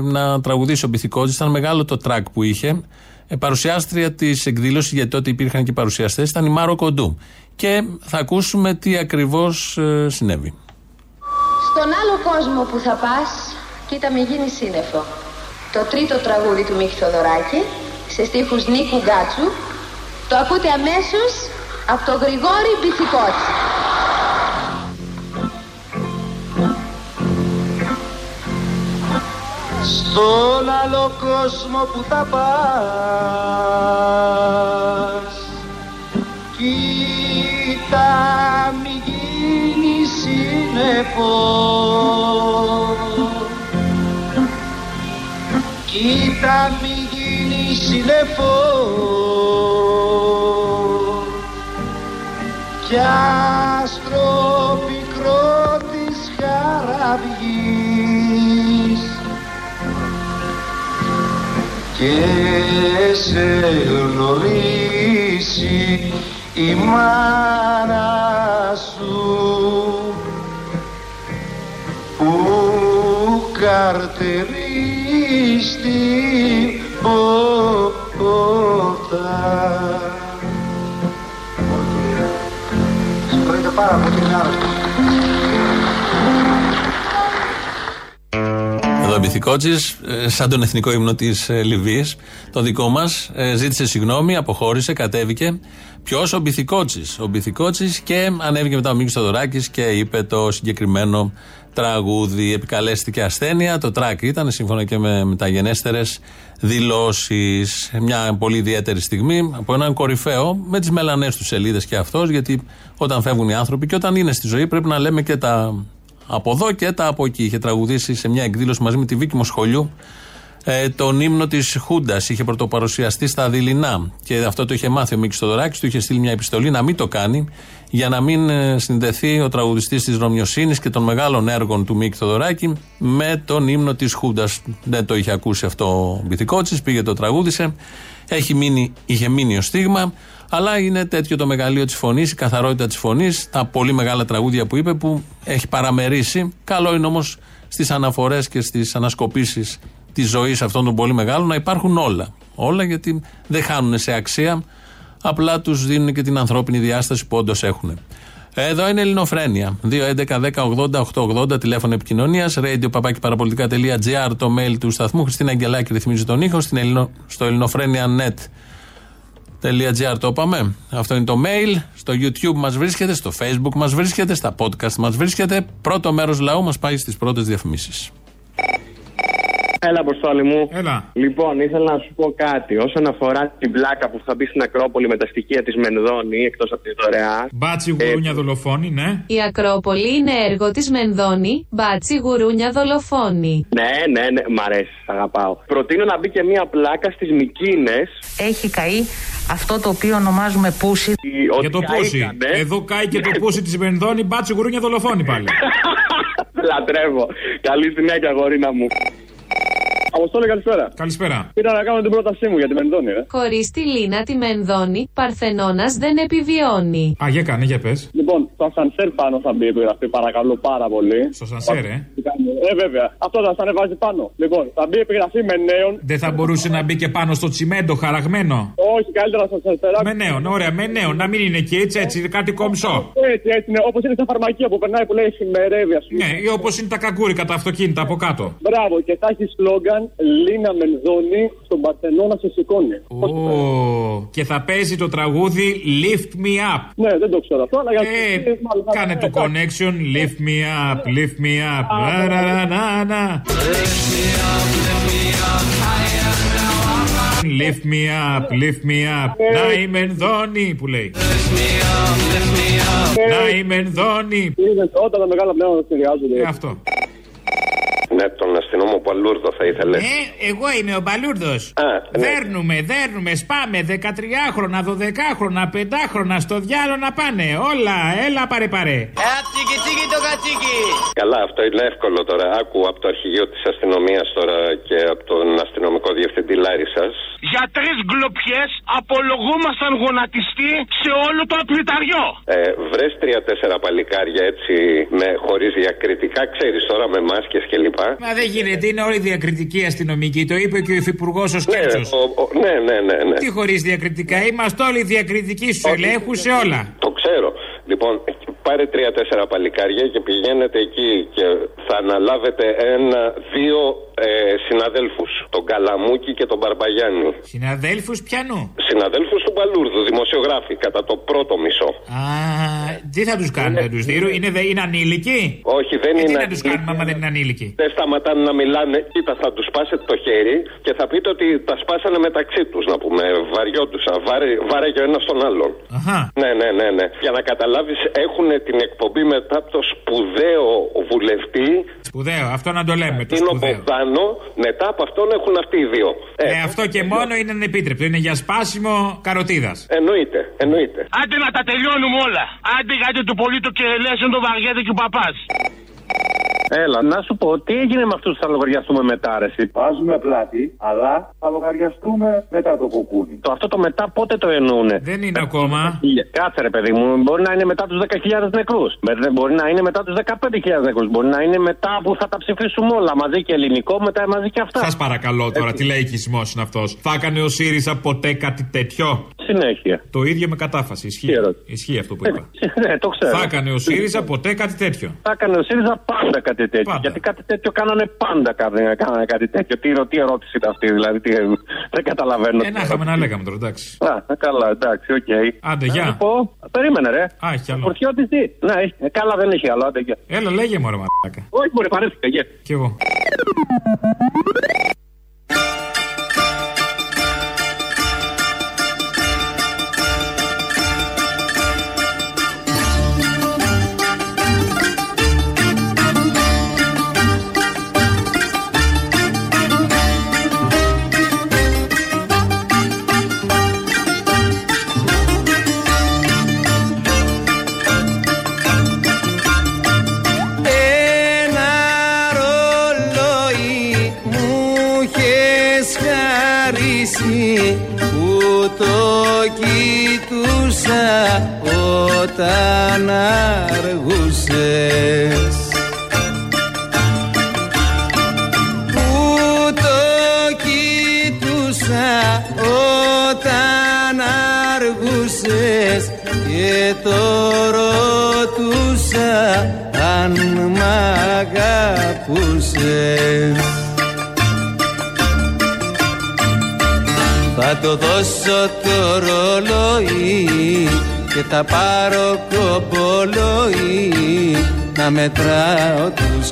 Speaker 2: να τραγουδήσει ο Μπιθικότσης. Ήταν μεγάλο το τρακ που είχε. Ε, παρουσιάστρια της εκδήλωσης, γιατί τότε υπήρχαν και παρουσιαστές, ήταν η Μάρο Κοντού και θα ακούσουμε τι ακριβώς ε, συνέβη.
Speaker 20: Στον άλλο κόσμο που θα πας, κοίτα με γίνει σύννεφο. Το τρίτο τραγούδι του Μίχη Θοδωράκη, σε στίχους Νίκου Γκάτσου, το ακούτε αμέσως από το Γρηγόρη Μπιθικότσι.
Speaker 21: Στον άλλο κόσμο που θα πας Κοίτα μη γίνει σύννεφο Κοίτα μη γίνει σύννεφο Κι άστρο πικρό της χαραυγής. Και σε γνωρίσει η μάνα σου που καρτερεί στην πόρτα
Speaker 6: Συγχωρείτε πάρα πολύ, είναι άρρωστος.
Speaker 2: Εδώ ο Μπιθικότση, σαν τον εθνικό ύμνο της Λιβύης, το δικό μας, ζήτησε συγγνώμη, αποχώρησε, κατέβηκε. Ποιος, ο Μπιθικότση. Ο Μπιθικότση και ανέβηκε μετά ο Μίκη Θοδωράκη και είπε το συγκεκριμένο τραγούδι. Επικαλέστηκε ασθένεια. Το τράκ ήταν σύμφωνα και με μεταγενέστερε δηλώσεις. Μια πολύ ιδιαίτερη στιγμή από έναν κορυφαίο με τις μελανές του σελίδες και αυτός, γιατί όταν φεύγουν οι άνθρωποι και όταν είναι στη ζωή πρέπει να λέμε και τα από εδώ και τα από εκεί. Είχε τραγουδήσει σε μια εκδήλωση μαζί με τη Βίκη Μοσχολιού ε, τον ύμνο της Χούντας. Είχε πρωτοπαρουσιαστεί στα Δειλινά. Και αυτό το είχε μάθει ο Μίκης Τοδωράκη. Του είχε στείλει μια επιστολή να μην το κάνει, για να μην ε, συνδεθεί ο τραγουδιστής της Ρωμιοσύνης και των μεγάλων έργων του Μίκη Τοδωράκη με τον ύμνο της Χούντας. Δεν το είχε ακούσει αυτό ο Μπιθικότσι, πήγε το τραγούδισε. Έχει μείνει, είχε μείνει ο στίγμα. Αλλά είναι τέτοιο το μεγαλείο της φωνής, η καθαρότητα της φωνής, τα πολύ μεγάλα τραγούδια που είπε που έχει παραμερίσει. Καλό είναι όμως στις αναφορές και στις ανασκοπήσεις της ζωής αυτών των πολύ μεγάλων να υπάρχουν όλα. Όλα γιατί δεν χάνουν σε αξία, απλά τους δίνουν και την ανθρώπινη διάσταση που όντως έχουν. Εδώ είναι Ελληνοφρένια. 2.11.10.80.880 τηλέφωνο επικοινωνίας. Radio papakiparapolitica.gr το mail του σταθμού. Χριστίνα Αγγελάκη ρυθμίζει τον ήχο. Στην Ελληνο, στο ελληνοφρένια.net.gr το είπαμε. Αυτό είναι το mail. Στο YouTube μας βρίσκεται, στο Facebook μας βρίσκεται, στα podcast μας βρίσκεται. Πρώτο μέρος λαού μας πάει στις πρώτες διαφημίσεις.
Speaker 17: Έλα, Αποστόλη μου.
Speaker 2: Έλα.
Speaker 17: Λοιπόν, ήθελα να σου πω κάτι. Όσον αφορά την πλάκα που θα μπει στην Ακρόπολη με τα στοιχεία της Μενδώνη, εκτός από τη δωρεά.
Speaker 2: Μπάτσι γουρούνια δολοφόνη, ναι.
Speaker 22: Η Ακρόπολη είναι έργο της Μενδώνη. Μπάτσι γουρούνια δολοφόνη.
Speaker 17: Ναι, ναι, ναι, μ' αρέσει, αγαπάω. Προτείνω να μπει και μία πλάκα στις Μικίνες.
Speaker 23: Έχει καεί αυτό το οποίο ονομάζουμε πούσι.
Speaker 2: Για το πούσι. Εδώ κάει και το πούσι της Μενδώνη. Μπάτσι γουρούνια δολοφόνη πάλι.
Speaker 17: Λατρεύω. Καλή συνέχεια, γορίνα μου. Αποστόλη, καλησπέρα.
Speaker 2: Καλησπέρα.
Speaker 17: Πήρα να κάνω την πρότασή μου για τη Μενδώνη, ε.
Speaker 22: Χωρίς τη Λίνα τη Μενδώνη, Παρθενώνας δεν επιβιώνει.
Speaker 2: Α, για κάνε, για πες.
Speaker 17: Λοιπόν, το ασανσέρ πάνω θα μπει επιγραφή, παρακαλώ πάρα πολύ.
Speaker 2: Στο ασανσέρ, ε.
Speaker 17: Ε, βέβαια. Αυτό θα σας ανεβάζει πάνω. Λοιπόν, θα μπει επιγραφή με νέον.
Speaker 2: Δεν θα μπορούσε να μπει και πάνω στο τσιμέντο χαραγμένο.
Speaker 17: Όχι, καλύτερα θα σας περάσει.
Speaker 2: Με νέον, ωραία, με νέον. Να μην είναι εκεί έτσι, έτσι, κάτι κομψό.
Speaker 17: Έτσι, έτσι, ναι. Όπως είναι στα φαρμακεία που περνάει που λέει διημερεύει, ας πούμε.
Speaker 2: Ναι, ή όπως είναι τα καγκουρικά τα αυτοκίνητα από κάτω.
Speaker 17: Μπράβο, και θα έχει σλόγκαν Λίνα Μενδώνη στον Παρθενώνα σε σηκώνει.
Speaker 2: Oh. Και θα παίζει το τραγούδι Lift Me Up.
Speaker 17: Ναι, δεν το ξέρω αυτό, αλλά για
Speaker 2: ε, Κάνε το connection Lift Me Up, Lift Me Up. Lift me up, lift me up. Να η Μενδώνη που λέει. Να η Μενδώνη.
Speaker 17: Όταν τα μεγάλα πνεύματα συνεργάζονται.
Speaker 2: Ε, αυτό.
Speaker 24: Ναι, τον αστυνόμο Παλούρδο θα ήθελε.
Speaker 2: Ε, εγώ είμαι ο Παλούρδος.
Speaker 24: Ναι.
Speaker 2: Δέρνουμε, δέρνουμε, σπάμε 13χρονα, 12χρονα, 5χρονα στο διάλο να πάνε. Όλα, έλα παρε παρε.
Speaker 21: Τσίκι τσίκι το κατσίκι.
Speaker 24: Καλά, αυτό είναι εύκολο τώρα. Άκου από το αρχηγείο της αστυνομίας τώρα και από τον αστυνομικό διευθυντή Λάρισα.
Speaker 21: Για τρει γκλοπιέ απολογούμασταν γονατιστή σε όλο το απληταριό.
Speaker 24: Ε, Βρες τρία-τέσσερα παλικάρια έτσι με χωρίς διακριτικά, ξέρεις τώρα με μάσκες κλπ.
Speaker 2: Μα δεν γίνεται, είναι όλοι διακριτικοί αστυνομικοί. Το είπε και ο υφυπουργός ο Σκέτσο.
Speaker 24: Ναι, ναι, ναι, ναι.
Speaker 2: Τι χωρίς διακριτικά, είμαστε όλοι διακριτικοί στους ελέγχους σε όλα.
Speaker 24: Το ξέρω. Λοιπόν, πάρε τρία-τέσσερα παλικάρια και πηγαίνετε εκεί και θα αναλάβετε ένα-δύο ε, συναδέλφους. Τον Καλαμούκη και τον Μπαρμπαγιάννη.
Speaker 2: Συναδέλφους πιανού;
Speaker 24: Συναδέλφους του Μπαλούρδου, δημοσιογράφοι, κατά το πρώτο μισό.
Speaker 2: Α, τι θα τους κάνουμε, τους δίνουν, είναι, δε- είναι ανήλικοι;
Speaker 24: Όχι, δεν
Speaker 2: Ε,
Speaker 24: είναι.
Speaker 2: τι να τους
Speaker 24: ανήλικοι.
Speaker 2: κάνουμε άμα δεν είναι ανήλικοι;
Speaker 24: Δεν σταματάνε να μιλάνε. Κοίτα, θα τους σπάσετε το χέρι και θα πείτε ότι τα σπάσανε μεταξύ τους, να πούμε. Βαριόντουσαν. Βάρε, βάρεγε ο ένας τον άλλον.
Speaker 2: Αχα.
Speaker 24: Ναι, ναι, ναι, ναι. Για να καταλάβεις, έχουν την εκπομπή μετά από το σπουδαίο βουλευτή.
Speaker 2: Σπουδαίο, αυτό να το λέμε. Το
Speaker 24: Είναι ο
Speaker 2: σπουδαίο.
Speaker 24: Μπογδάνο. Μετά από αυτόν έχουν αυτοί οι δύο.
Speaker 2: Ε, αυτό και μόνο είναι ανεπίτρεπτο. Είναι για σπάσιμο καροτίδας.
Speaker 24: Εννοείται, εννοείται.
Speaker 21: Άντε να τα τελειώνουμε όλα. Άντε γιατί του πολύ το κερελέ δεν το βαριέται και ο παπάς.
Speaker 17: Έλα, να σου πω, τι έγινε με αυτούς που θα λογαριαστούμε μετά, ρε. εσύ;
Speaker 25: Βάζουμε πλάτη, αλλά θα λογαριαστούμε μετά το κουκούνι.
Speaker 17: Το αυτό το μετά πότε το εννοούνε;
Speaker 26: Δεν είναι ακόμα.
Speaker 17: Κάτσε ρε παιδί μου, μπορεί να είναι μετά τους 10.000 νεκρούς. Μπορεί να είναι μετά τους 15.000 νεκρούς. Μπορεί να είναι μετά που θα τα ψηφίσουμε όλα μαζί και ελληνικό, μετά μαζί και αυτά.
Speaker 26: Σας παρακαλώ τώρα, τι λαϊκισμό είναι αυτός. Θα έκανε ο ΣΥΡΙΖΑ ποτέ κάτι τέτοιο;
Speaker 17: Συνέχεια.
Speaker 26: Το ίδιο με κατάφαση. Ισχύει, Ισχύει αυτό που είπα.
Speaker 17: ναι, το ξέρω.
Speaker 26: Θα έκανε ο ΣΥΡΙΖΑ ποτέ κάτι τέτοιο;
Speaker 17: Θα έκανε ο ΣΥΡΙΖΑ πάντα κάτι τέτοιο.
Speaker 26: Πάντα.
Speaker 17: Γιατί κάτι τέτοιο κάνανε πάντα κάνανε, κάνανε κάτι τέτοιο. Τι, ερω- τι ερώτηση ήταν αυτή, δηλαδή. Τι, δεν καταλαβαίνω.
Speaker 26: Ε, να είχαμε να λέγαμε τώρα, εντάξει.
Speaker 17: Α, καλά, εντάξει, οκ.
Speaker 26: Άντε,
Speaker 17: Να
Speaker 26: γεια.
Speaker 17: σου πω, περίμενε ρε.
Speaker 26: Α, έχει άλλο.
Speaker 17: Φορτιώτης τι; Ναι, ε, καλά δεν έχει άλλο, άντε, γεια.
Speaker 26: Έλα, λέγε μου, ρε μαλάκα.
Speaker 17: Όχι, μπορεί, παρέθηκα, γεια.
Speaker 26: Κι εγώ.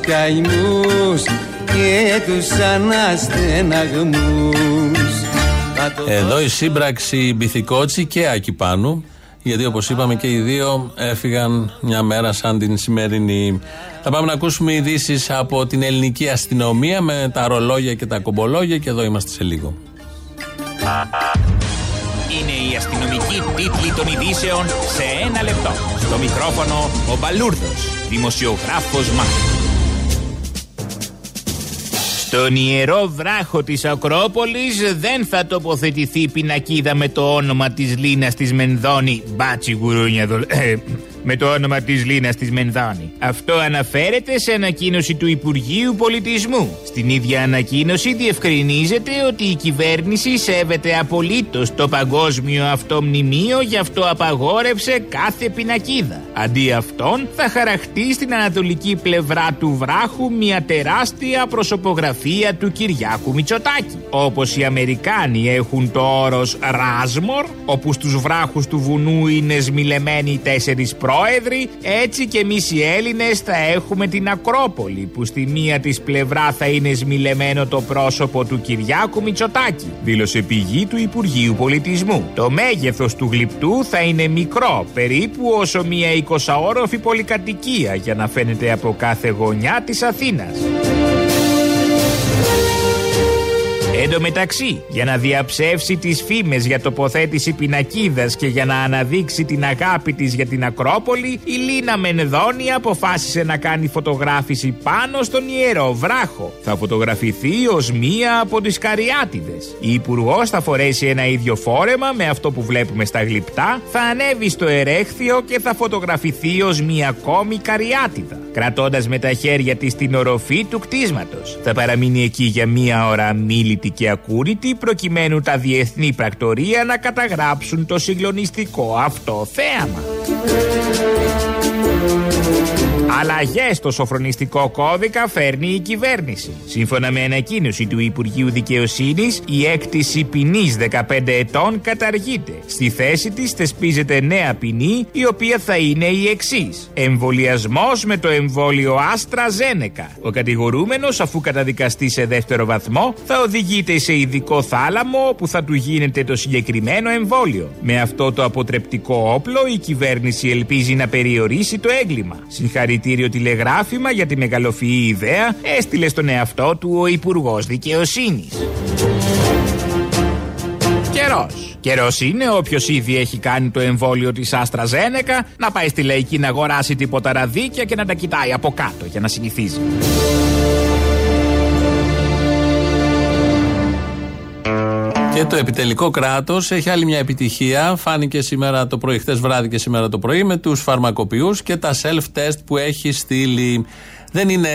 Speaker 27: Καημούς και τους αναστεναγμούς Θα το
Speaker 2: Εδώ η σύμπραξη Μπιθικότσι και Άκη Πάνου, γιατί όπως είπαμε και οι δύο έφυγαν μια μέρα σαν την σημερινή. Θα πάμε να ακούσουμε ειδήσεις από την ελληνική αστυνομία με τα ρολόγια και τα κομπολόγια και εδώ είμαστε σε λίγο.
Speaker 28: Είναι η αστυνομική τίτλη των ειδήσεων σε ένα λεπτό. Στο μικρόφωνο ο Μπαλούρδος, δημοσιογράφος Μάρκο. Στον ιερό βράχο της Ακρόπολης δεν θα τοποθετηθεί πινακίδα με το όνομα της Λίνας της Μενδώνη. Μπάτσι γουρούνια δολ... ε, με το όνομα της Λίνας της Μενδώνη. Αυτό αναφέρεται σε ανακοίνωση του Υπουργείου Πολιτισμού. Στην ίδια ανακοίνωση διευκρινίζεται ότι η κυβέρνηση σέβεται απολύτως το παγκόσμιο αυτό μνημείο γι' αυτό απαγόρευσε κάθε πινακίδα. Αντί αυτών θα χαραχτεί στην ανατολική πλευρά του βράχου μια τεράστια προσωπογραφία του Κυριάκου Μητσοτάκη. Όπως οι Αμερικάνοι έχουν το όρος Ράσμορ, όπου στους βράχους του βουνού είναι σμιλεμένοι οι τέσσερις πρόεδροι, έτσι και εμείς οι Έλληνες θα έχουμε την Ακρόπολη, που στη μία της πλευρά θα είναι σμιλεμένο το πρόσωπο του Κυριάκου Μητσοτάκη, δήλωσε πηγή του Υπουργείου Πολιτισμού. Το μέγεθος του γλυπτού θα είναι μικρό, περίπου όσο μια 20όροφη πολυκατοικία για να φαίνεται από κάθε γωνιά της Αθήνας. Εν τω μεταξύ, για να διαψεύσει τις φήμες για τοποθέτηση πινακίδας και για να αναδείξει την αγάπη της για την Ακρόπολη, η Λίνα Μενδώνη αποφάσισε να κάνει φωτογράφηση πάνω στον ιερό βράχο. Θα φωτογραφηθεί ως μία από τις Καριάτιδες. Η υπουργός θα φορέσει ένα ίδιο φόρεμα με αυτό που βλέπουμε στα γλυπτά, θα ανέβει στο ερέχθιο και θα φωτογραφηθεί ως μία ακόμη Καριάτιδα, κρατώντας με τα χέρια της την οροφή του κτίσματος. Θα παραμείνει εκεί για μία ώρα αμήλυτη και ακούρητη προκειμένου τα διεθνή πρακτορία να καταγράψουν το συγκλονιστικό αυτό θέαμα. Αλλαγές στο σοφρονιστικό κώδικα φέρνει η κυβέρνηση. Σύμφωνα με ανακοίνωση του Υπουργείου Δικαιοσύνης, η έκτηση ποινής 15 ετών καταργείται. Στη θέση της θεσπίζεται νέα ποινή, η οποία θα είναι η εξής: Εμβολιασμός με το εμβόλιο Άστρα Ζένεκα. Ο κατηγορούμενος, αφού καταδικαστεί σε δεύτερο βαθμό, θα οδηγείται σε ειδικό θάλαμο όπου θα του γίνεται το συγκεκριμένο εμβόλιο. Με αυτό το αποτρεπτικό όπλο, η κυβέρνηση ελπίζει να περιορίσει το έγκλημα. Συγχαρητήριο τηλεγράφημα για τη μεγαλοφυή ιδέα έστειλε στον εαυτό του ο Υπουργός Δικαιοσύνης. Καιρός. Καιρός είναι όποιος ήδη έχει κάνει το εμβόλιο της Άστρα Ζένεκα να πάει στη λαϊκή να αγοράσει τίποτα ραδίκια και να τα κοιτάει από κάτω για να συνηθίζει.
Speaker 2: Και το επιτελικό κράτος έχει άλλη μια επιτυχία. Φάνηκε σήμερα το πρωί, χτε βράδυ και σήμερα το πρωί, με τους φαρμακοποιούς και τα self-test που έχει στείλει. Δεν είναι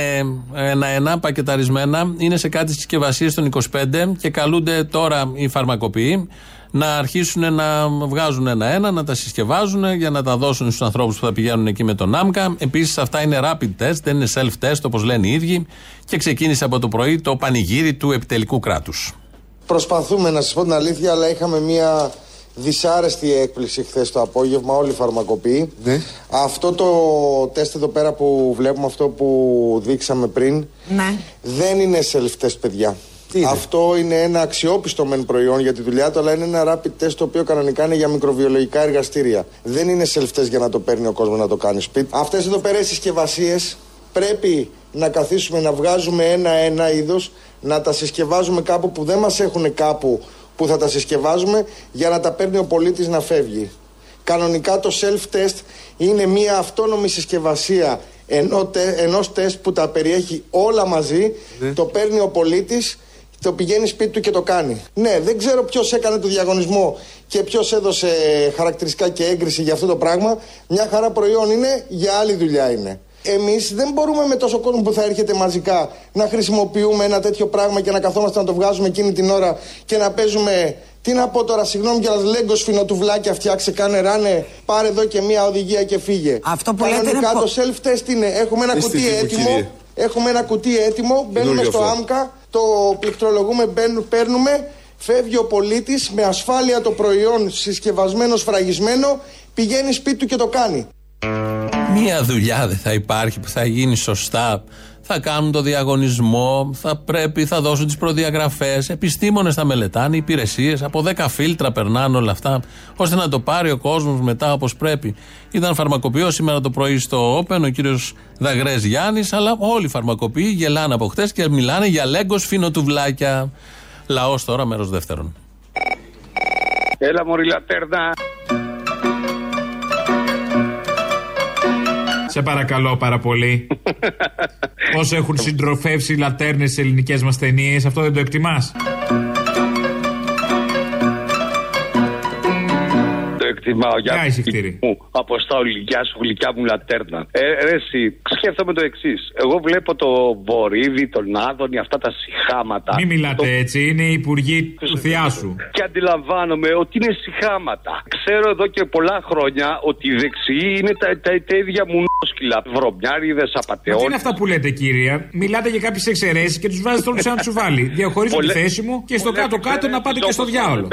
Speaker 2: ένα-ένα πακεταρισμένα, είναι σε κάτι συσκευασίες των 25 και καλούνται τώρα οι φαρμακοποιοί να αρχίσουν να βγάζουν ένα-ένα, να τα συσκευάζουν για να τα δώσουν στους ανθρώπους που θα πηγαίνουν εκεί με τον ΆΜΚΑ. Επίσης, αυτά είναι rapid test, δεν είναι self-test όπως λένε οι ίδιοι. Και ξεκίνησε από το πρωί το πανηγύρι του επιτελικού κράτους.
Speaker 29: Προσπαθούμε να σας πω την αλήθεια, αλλά είχαμε μια δυσάρεστη έκπληξη χθες το απόγευμα, όλοι οι φαρμακοποιοί.
Speaker 30: Ναι.
Speaker 29: Αυτό το τεστ εδώ πέρα που βλέπουμε, αυτό που δείξαμε πριν,
Speaker 11: Ναι.
Speaker 29: δεν είναι self-test, παιδιά. Αυτό είναι ένα αξιόπιστο μεν προϊόν για τη δουλειά του, αλλά είναι ένα rapid test το οποίο κανονικά είναι για μικροβιολογικά εργαστήρια. Δεν είναι self-test για να το παίρνει ο κόσμος να το κάνει σπίτι. Αυτές εδώ πέρα οι συσκευασίες πρέπει να καθίσουμε να βγάζουμε ένα-ένα είδος, να τα συσκευάζουμε κάπου που δεν μας έχουν κάπου που θα τα συσκευάζουμε για να τα παίρνει ο πολίτης να φεύγει. Κανονικά το self-test είναι μια αυτόνομη συσκευασία ενώ τε- ενός τεστ που τα περιέχει όλα μαζί, το παίρνει ο πολίτης, το πηγαίνει σπίτι του και το κάνει. Ναι, δεν ξέρω ποιος έκανε το διαγωνισμό και ποιος έδωσε χαρακτηριστικά και έγκριση για αυτό το πράγμα. Μια χαρά προϊόν είναι, για άλλη δουλειά είναι. Εμείς δεν μπορούμε με τόσο κόσμο που θα έρχεται μαζικά να χρησιμοποιούμε ένα τέτοιο πράγμα και να καθόμαστε να το βγάζουμε εκείνη την ώρα και να παίζουμε. Τι να πω τώρα, συγγνώμη για λέγκο σφινοτουβλάκια φτιάξε, κάνε ράνε, πάρε εδώ και μία οδηγία και φύγε.
Speaker 11: Αυτό που λέτε είναι
Speaker 29: Κανονικά
Speaker 11: πο-
Speaker 29: το self-test είναι, έχουμε ένα
Speaker 30: Είστε
Speaker 29: κουτί
Speaker 30: τύπου,
Speaker 29: έτοιμο,
Speaker 30: κύριε.
Speaker 29: έχουμε ένα κουτί έτοιμο, μπαίνουμε
Speaker 30: Καινούριο
Speaker 29: στο
Speaker 30: αυτό.
Speaker 29: άμκα, το πληκτρολογούμε, μπαίνουν- παίρνουμε, φεύγει ο πολίτης με ασφάλεια το προϊόν συσκευασμένο, σφραγισμένο, πηγαίνει σπίτι του και το κάνει.
Speaker 2: Μία δουλειά δεν θα υπάρχει που θα γίνει σωστά. Θα κάνουν το διαγωνισμό, θα πρέπει, θα δώσουν τις προδιαγραφές. Επιστήμονες θα μελετάνε, υπηρεσίες. Από 10 φίλτρα περνάνε όλα αυτά, ώστε να το πάρει ο κόσμος μετά όπως πρέπει. Ήταν φαρμακοποιό σήμερα το πρωί στο Open, ο κύριος Δαγρές Γιάννης, αλλά όλοι οι φαρμακοποιοί γελάνε από χτες και μιλάνε για λέγκος φινοτουβλάκια. Λαός τώρα, μέρος δεύτερον.
Speaker 24: Έλα μωρή λατέρνα.
Speaker 26: Σε παρακαλώ πάρα πολύ. Όσο έχουν συντροφεύσει λατέρνες στι ελληνικές μας ταινίες, αυτό δεν το
Speaker 24: εκτιμάς; Εκτιμάω.
Speaker 26: Γεια,
Speaker 24: Για
Speaker 26: ησυχτήρι.
Speaker 24: μου, Αποστόλη, γεια σου, γλυκιά μου λατέρνα. Ε, ρε, εσύ, σκέφτομαι το εξής. Εγώ βλέπω το Βορύδι, τον Άδωνη, αυτά τα συχάματα.
Speaker 26: Μην μιλάτε έτσι, είναι οι υπουργοί του θεάσου.
Speaker 24: Και αντιλαμβάνομαι ότι είναι συχάματα. Ξέρω εδώ και πολλά χρόνια ότι οι δεξιοί είναι τα, τα, τα ίδια μουνόσκυλα. Βρωμιάριδες,
Speaker 26: Μα τι
Speaker 24: απαταιώνε.
Speaker 26: είναι αυτά που λέτε, κύρια. Μιλάτε για κάποιες εξαιρέσεις και τους βάζετε όλους σε ένα τσουβάλι. Διαχωρίζω τη
Speaker 24: Πολλές-
Speaker 26: θέση μου και στο
Speaker 24: πολλές
Speaker 26: κάτω-κάτω να πάτε και στο διάολο.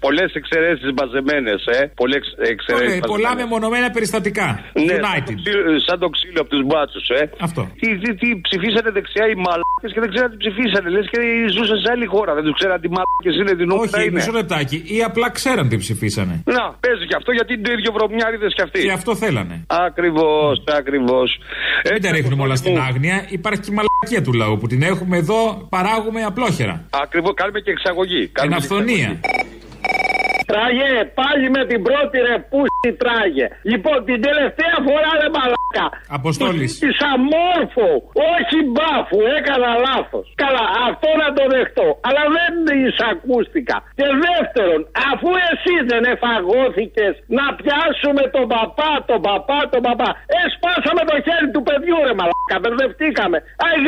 Speaker 24: Πολλές εξαιρέσεις μαζεμένες, ε. Πολλέ εξαιρέσει.
Speaker 26: Ωραία, πολλά μεμονωμένα περιστατικά.
Speaker 24: Ναι,
Speaker 26: United.
Speaker 24: σαν το ξύλο- σαν το ξύλο από τους μπάτσους, ε.
Speaker 26: Αυτό.
Speaker 24: Τι, τι, τι ψηφίσανε δεξιά οι μαλάκες και δεν ξέραν τι ψηφίσανε. Λες και ζούσαν σε άλλη χώρα. Δεν τους ξέραν τι μαλάκες είναι την ώρα.
Speaker 26: Όχι,
Speaker 24: είναι.
Speaker 26: μισό λεπτάκι. Ή απλά ξέραν τι ψηφίσανε.
Speaker 24: Να, παίζει και αυτό γιατί είναι το ίδιο βρωμιάριδες κι αυτοί.
Speaker 26: Και αυτό θέλανε.
Speaker 24: Ακριβώς, ακριβώς.
Speaker 26: Μην τα ρίχνουμε όλα στην άγνοια. Υπάρχει και η μαλακία του λαού που την έχουμε εδώ, παράγουμε απλόχερα.
Speaker 24: Ακριβώς, κάνουμε και εξαγωγή. Κάνουμε
Speaker 26: Εν
Speaker 24: και
Speaker 26: αυθονία.
Speaker 31: Τράγε, πάλι με την πρώτη ρε πούστη τράγε. Λοιπόν, την τελευταία φορά ρε μαλάκα.
Speaker 26: Αποστόλης.
Speaker 31: Του ζήτησα μόρφο, όχι μπάφου, έκανα λάθος. Καλά, αυτό να το δεχτώ. Αλλά δεν εισακούστηκα. Και δεύτερον, αφού εσύ δεν εφαγώθηκες να πιάσουμε τον παπά, τον παπά, τον παπά. Εσπάσαμε το χέρι του παιδιού ρε μαλάκα, μπερδευτήκαμε. Αϊ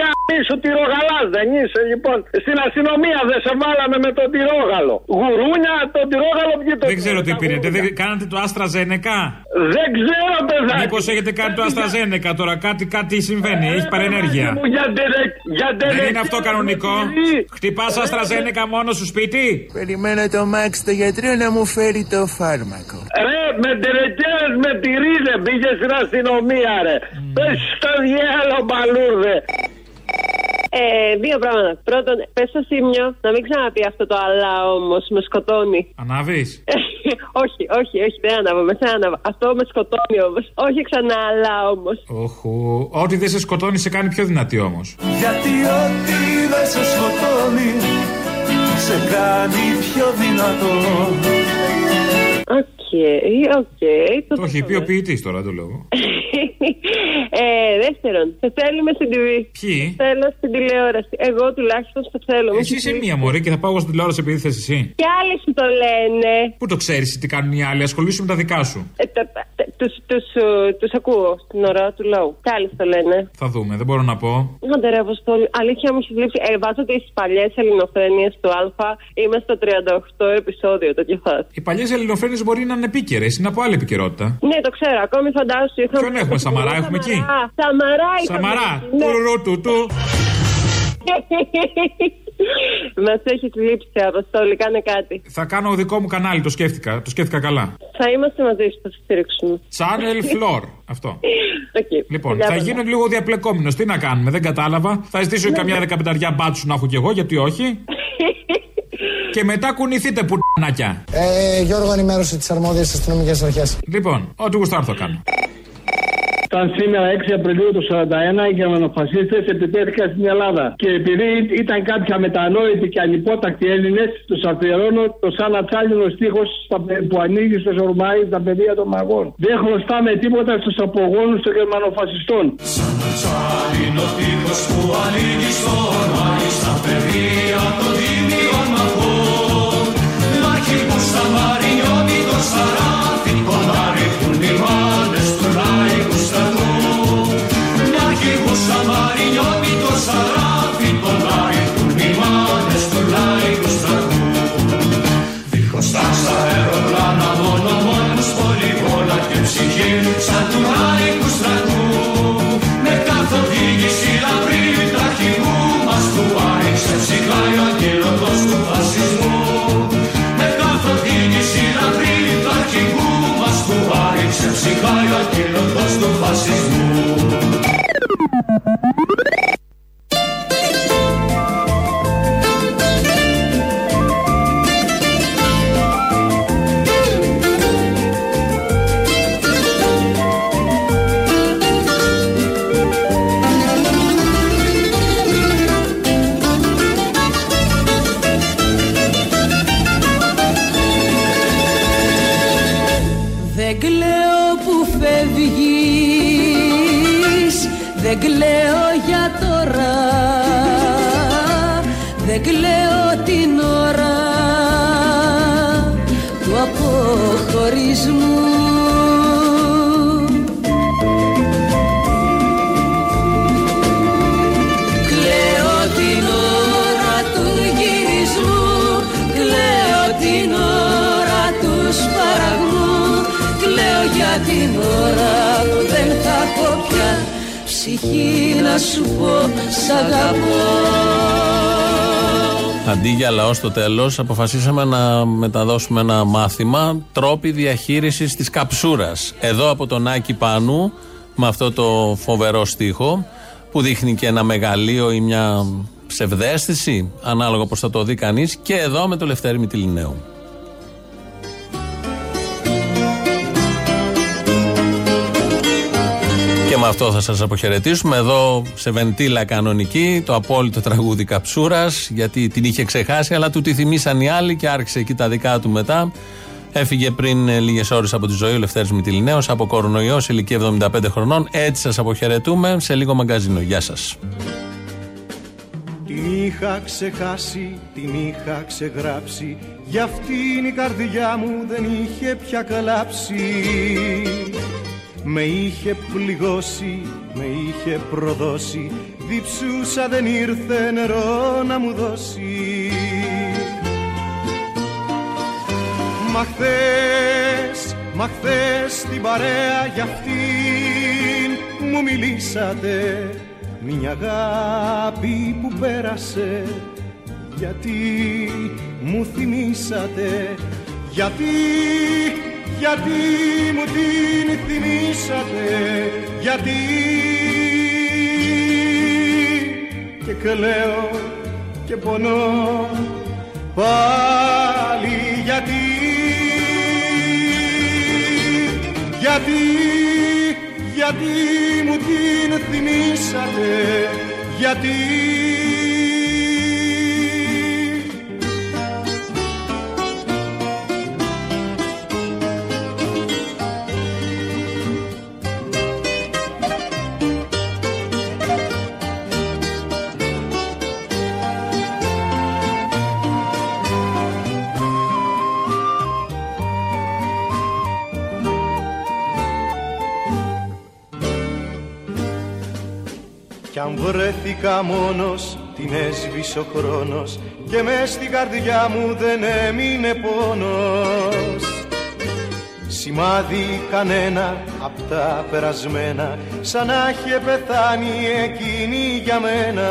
Speaker 31: σου τυρογαλάς δεν είσαι λοιπόν. Στην αστυνομία δεν σε βάλαμε με τον τυρόγαλο. Γουρούνια, τον τυρόγαλο βγήκε το
Speaker 26: Δεν ξέρω τι πήρετε. Δεν... Κάνατε το Άστρα Ζένεκα.
Speaker 31: Δεν ξέρω, παιδάκι.
Speaker 26: Μήπως έχετε κάνει το Άστρα Ζένεκα τώρα; Κάτι, κάτι συμβαίνει. Έχει παρενέργεια.
Speaker 31: Μου για τελε- για
Speaker 26: Δεν
Speaker 31: τελε-
Speaker 26: είναι αυτό κανονικό. Χτυπάς Άστρα Ζένεκα μόνο σου σπίτι;
Speaker 32: Περιμένω το Μάξ το γιατρό να μου φέρει το φάρμακο.
Speaker 31: Ρε, με τελετέρες με τυρίζε, πήγες στην αστυνομία, ρε. Πες στο διάλο, μπαλούρδε.
Speaker 33: Ε, δύο πράγματα. Πρώτον, πες στο Σίμιο να μην ξαναπεί αυτό το αλλά όμως, με σκοτώνει.
Speaker 26: Ανάβεις;
Speaker 33: όχι, όχι, όχι, δεν ανάβω, με σε ανάβω. Αυτό με σκοτώνει όμως. Όχι ξανά αλλά όμως.
Speaker 26: Όχου. Ό,τι δεν σε σκοτώνει σε κάνει πιο δυνατή όμως.
Speaker 32: Γιατί ό,τι δεν σε σκοτώνει σε κάνει πιο δυνατό
Speaker 33: OK, OK.
Speaker 26: Το έχει πει ο ποιητής τώρα, το λέω.
Speaker 33: Ε, δεύτερον, σε θέλουμε στην TV.
Speaker 26: Ποιοι;
Speaker 33: Θέλω στην τηλεόραση. Εγώ τουλάχιστον σε θέλω. Μη
Speaker 26: Εσύ
Speaker 33: σου
Speaker 26: είσαι
Speaker 33: πει-
Speaker 26: μία μωρή και θα πάω εγώ στην τηλεόραση επειδή θες εσύ.
Speaker 33: Κι άλλοι σου το λένε.
Speaker 26: Πού το ξέρεις τι κάνουν οι άλλοι, ασχολήσου με τα δικά σου.
Speaker 33: Ε, τα- τα- τους, τους, ε, τους ακούω στην ώρα του λαού. Κι άλλοι σου το λένε.
Speaker 26: Θα δούμε, δεν μπορώ να πω.
Speaker 33: Άντε ρε Αποστόλη, αλήθεια μου έχει βλήψει. Ε, βάζω τις παλιές ελληνοφρένειες του Α. Είμαι στο 38 επεισόδιο το κεφάς.
Speaker 26: Οι παλιές ελληνοφρένειες μπορεί να είναι επίκαιρες, είναι από άλλη επικαιρότητα.
Speaker 33: Ναι, το ξέρω. Ακόμη φαντάσου. Είχαμε...
Speaker 26: Ποιον έχουμε, Σαμαρά, έχουμε εκεί;
Speaker 33: Σαμαρά, είχαμε
Speaker 26: Σαμαρά,
Speaker 33: εκεί, ναι.
Speaker 26: τουρουρού του του.
Speaker 33: Μας έχει λείψει, Αποστόλη, κάνε κάτι.
Speaker 26: Θα κάνω δικό μου κανάλι, το σκέφτηκα. Το σκέφτηκα καλά.
Speaker 33: Θα είμαστε μαζί σου, θα σε στηρίξουμε.
Speaker 26: Channel Floor. Αυτό.
Speaker 33: Okay.
Speaker 26: Λοιπόν, θα γίνω λίγο διαπλεκόμενος. Τι να κάνουμε, δεν κατάλαβα. Θα ζητήσω καμιά δεκαπενταριά μπάτσους να έχω κι εγώ, γιατί όχι. Και μετά κουνηθείτε πουτανάκια.
Speaker 6: Ε, Γιώργο, ενημέρωση της αρμόδιε αστυνομικέ αρχές.
Speaker 26: Λοιπόν, ό,τι γουστάρω θα κάνω.
Speaker 31: Ήταν σήμερα 6 Απριλίου του 1941 οι γερμανοφασίστες επιτέθηκαν στην Ελλάδα. Και επειδή ήταν κάποιοι αμετανόητοι και ανυπότακτοι Έλληνες, τους αφιερώνω το σαν ατσάλινο στίχος που ανοίγει στο Σορμάι στα παιδεία των μαγών. Δεν χρωστάμε τίποτα στους απογόνους των γερμανοφασιστών.
Speaker 32: Σαν ατσάλινο τείχος που ανοίγει στο ορμάι στα παιδεία των τίμιων μαχών Μ' αρχηγούς στα Μαρινιώτη το σαράφι αγγελωτός του
Speaker 34: Δεν κλαίω για τώρα. Δεν κλαίω την ώρα Του αποχωρισμού Ψυχή να σου πω σ' αγαπώ
Speaker 2: Αντί για λαό στο τέλος, αποφασίσαμε να μεταδώσουμε ένα μάθημα τρόποι διαχείρισης της καψούρας. Εδώ από τον Άκη Πάνου, με αυτό το φοβερό στίχο, που δείχνει και ένα μεγαλείο ή μια ψευδέστηση, ανάλογα πώ θα το δει κανείς, και εδώ με το Λευτέρη Μητυλινέου. Με αυτό θα σας αποχαιρετήσουμε εδώ σε βεντίλα κανονική το απόλυτο τραγούδι Καψούρας γιατί την είχε ξεχάσει αλλά του τη θυμήσαν οι άλλοι και άρχισε εκεί τα δικά του μετά Έφυγε πριν ε, λίγες ώρες από τη ζωή ο Λευτέρης Μητυλινέος από κορονοϊός σε ηλικία 75 χρονών. Έτσι σας αποχαιρετούμε σε λίγο μαγκαζίνο. Γεια σας.
Speaker 30: Την είχα ξεχάσει, την είχα ξεγράψει Γι' αυτήν η καρδιά μου δεν είχε πια καλάψει Με είχε πληγώσει, με είχε προδώσει. Διψούσα δεν ήρθε νερό να μου δώσει. Μα χθες, μα χθες στην παρέα για αυτήν μου μιλήσατε. Μια αγάπη που πέρασε γιατί μου θυμήσατε. Γιατί, γιατί μου την θυμήσατε γιατί. Και κλαίω και πονώ πάλι γιατί. Γιατί γιατί μου την θυμήσατε γιατί αν βρέθηκα μόνος την έσβησε ο χρόνος και μες στην καρδιά μου δεν έμεινε πόνος. Σημάδι κανένα απ' τα περασμένα σαν να είχε πεθάνει εκείνη για μένα.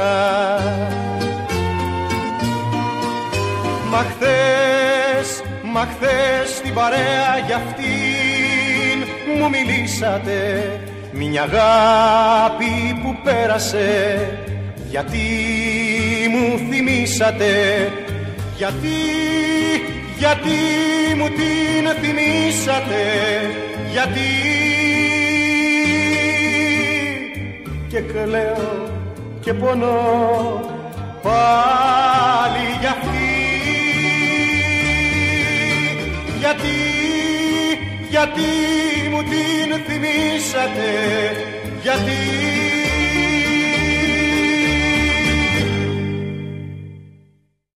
Speaker 30: Μα χθες, μα χθες την παρέα για αυτήν μου μιλήσατε μια αγάπη που πέρασε γιατί μου θυμήσατε γιατί, γιατί μου την θυμήσατε γιατί. Και κλαίω και πονώ πάλι για αυτή γιατί, γιατί μου την θυμήσατε γιατί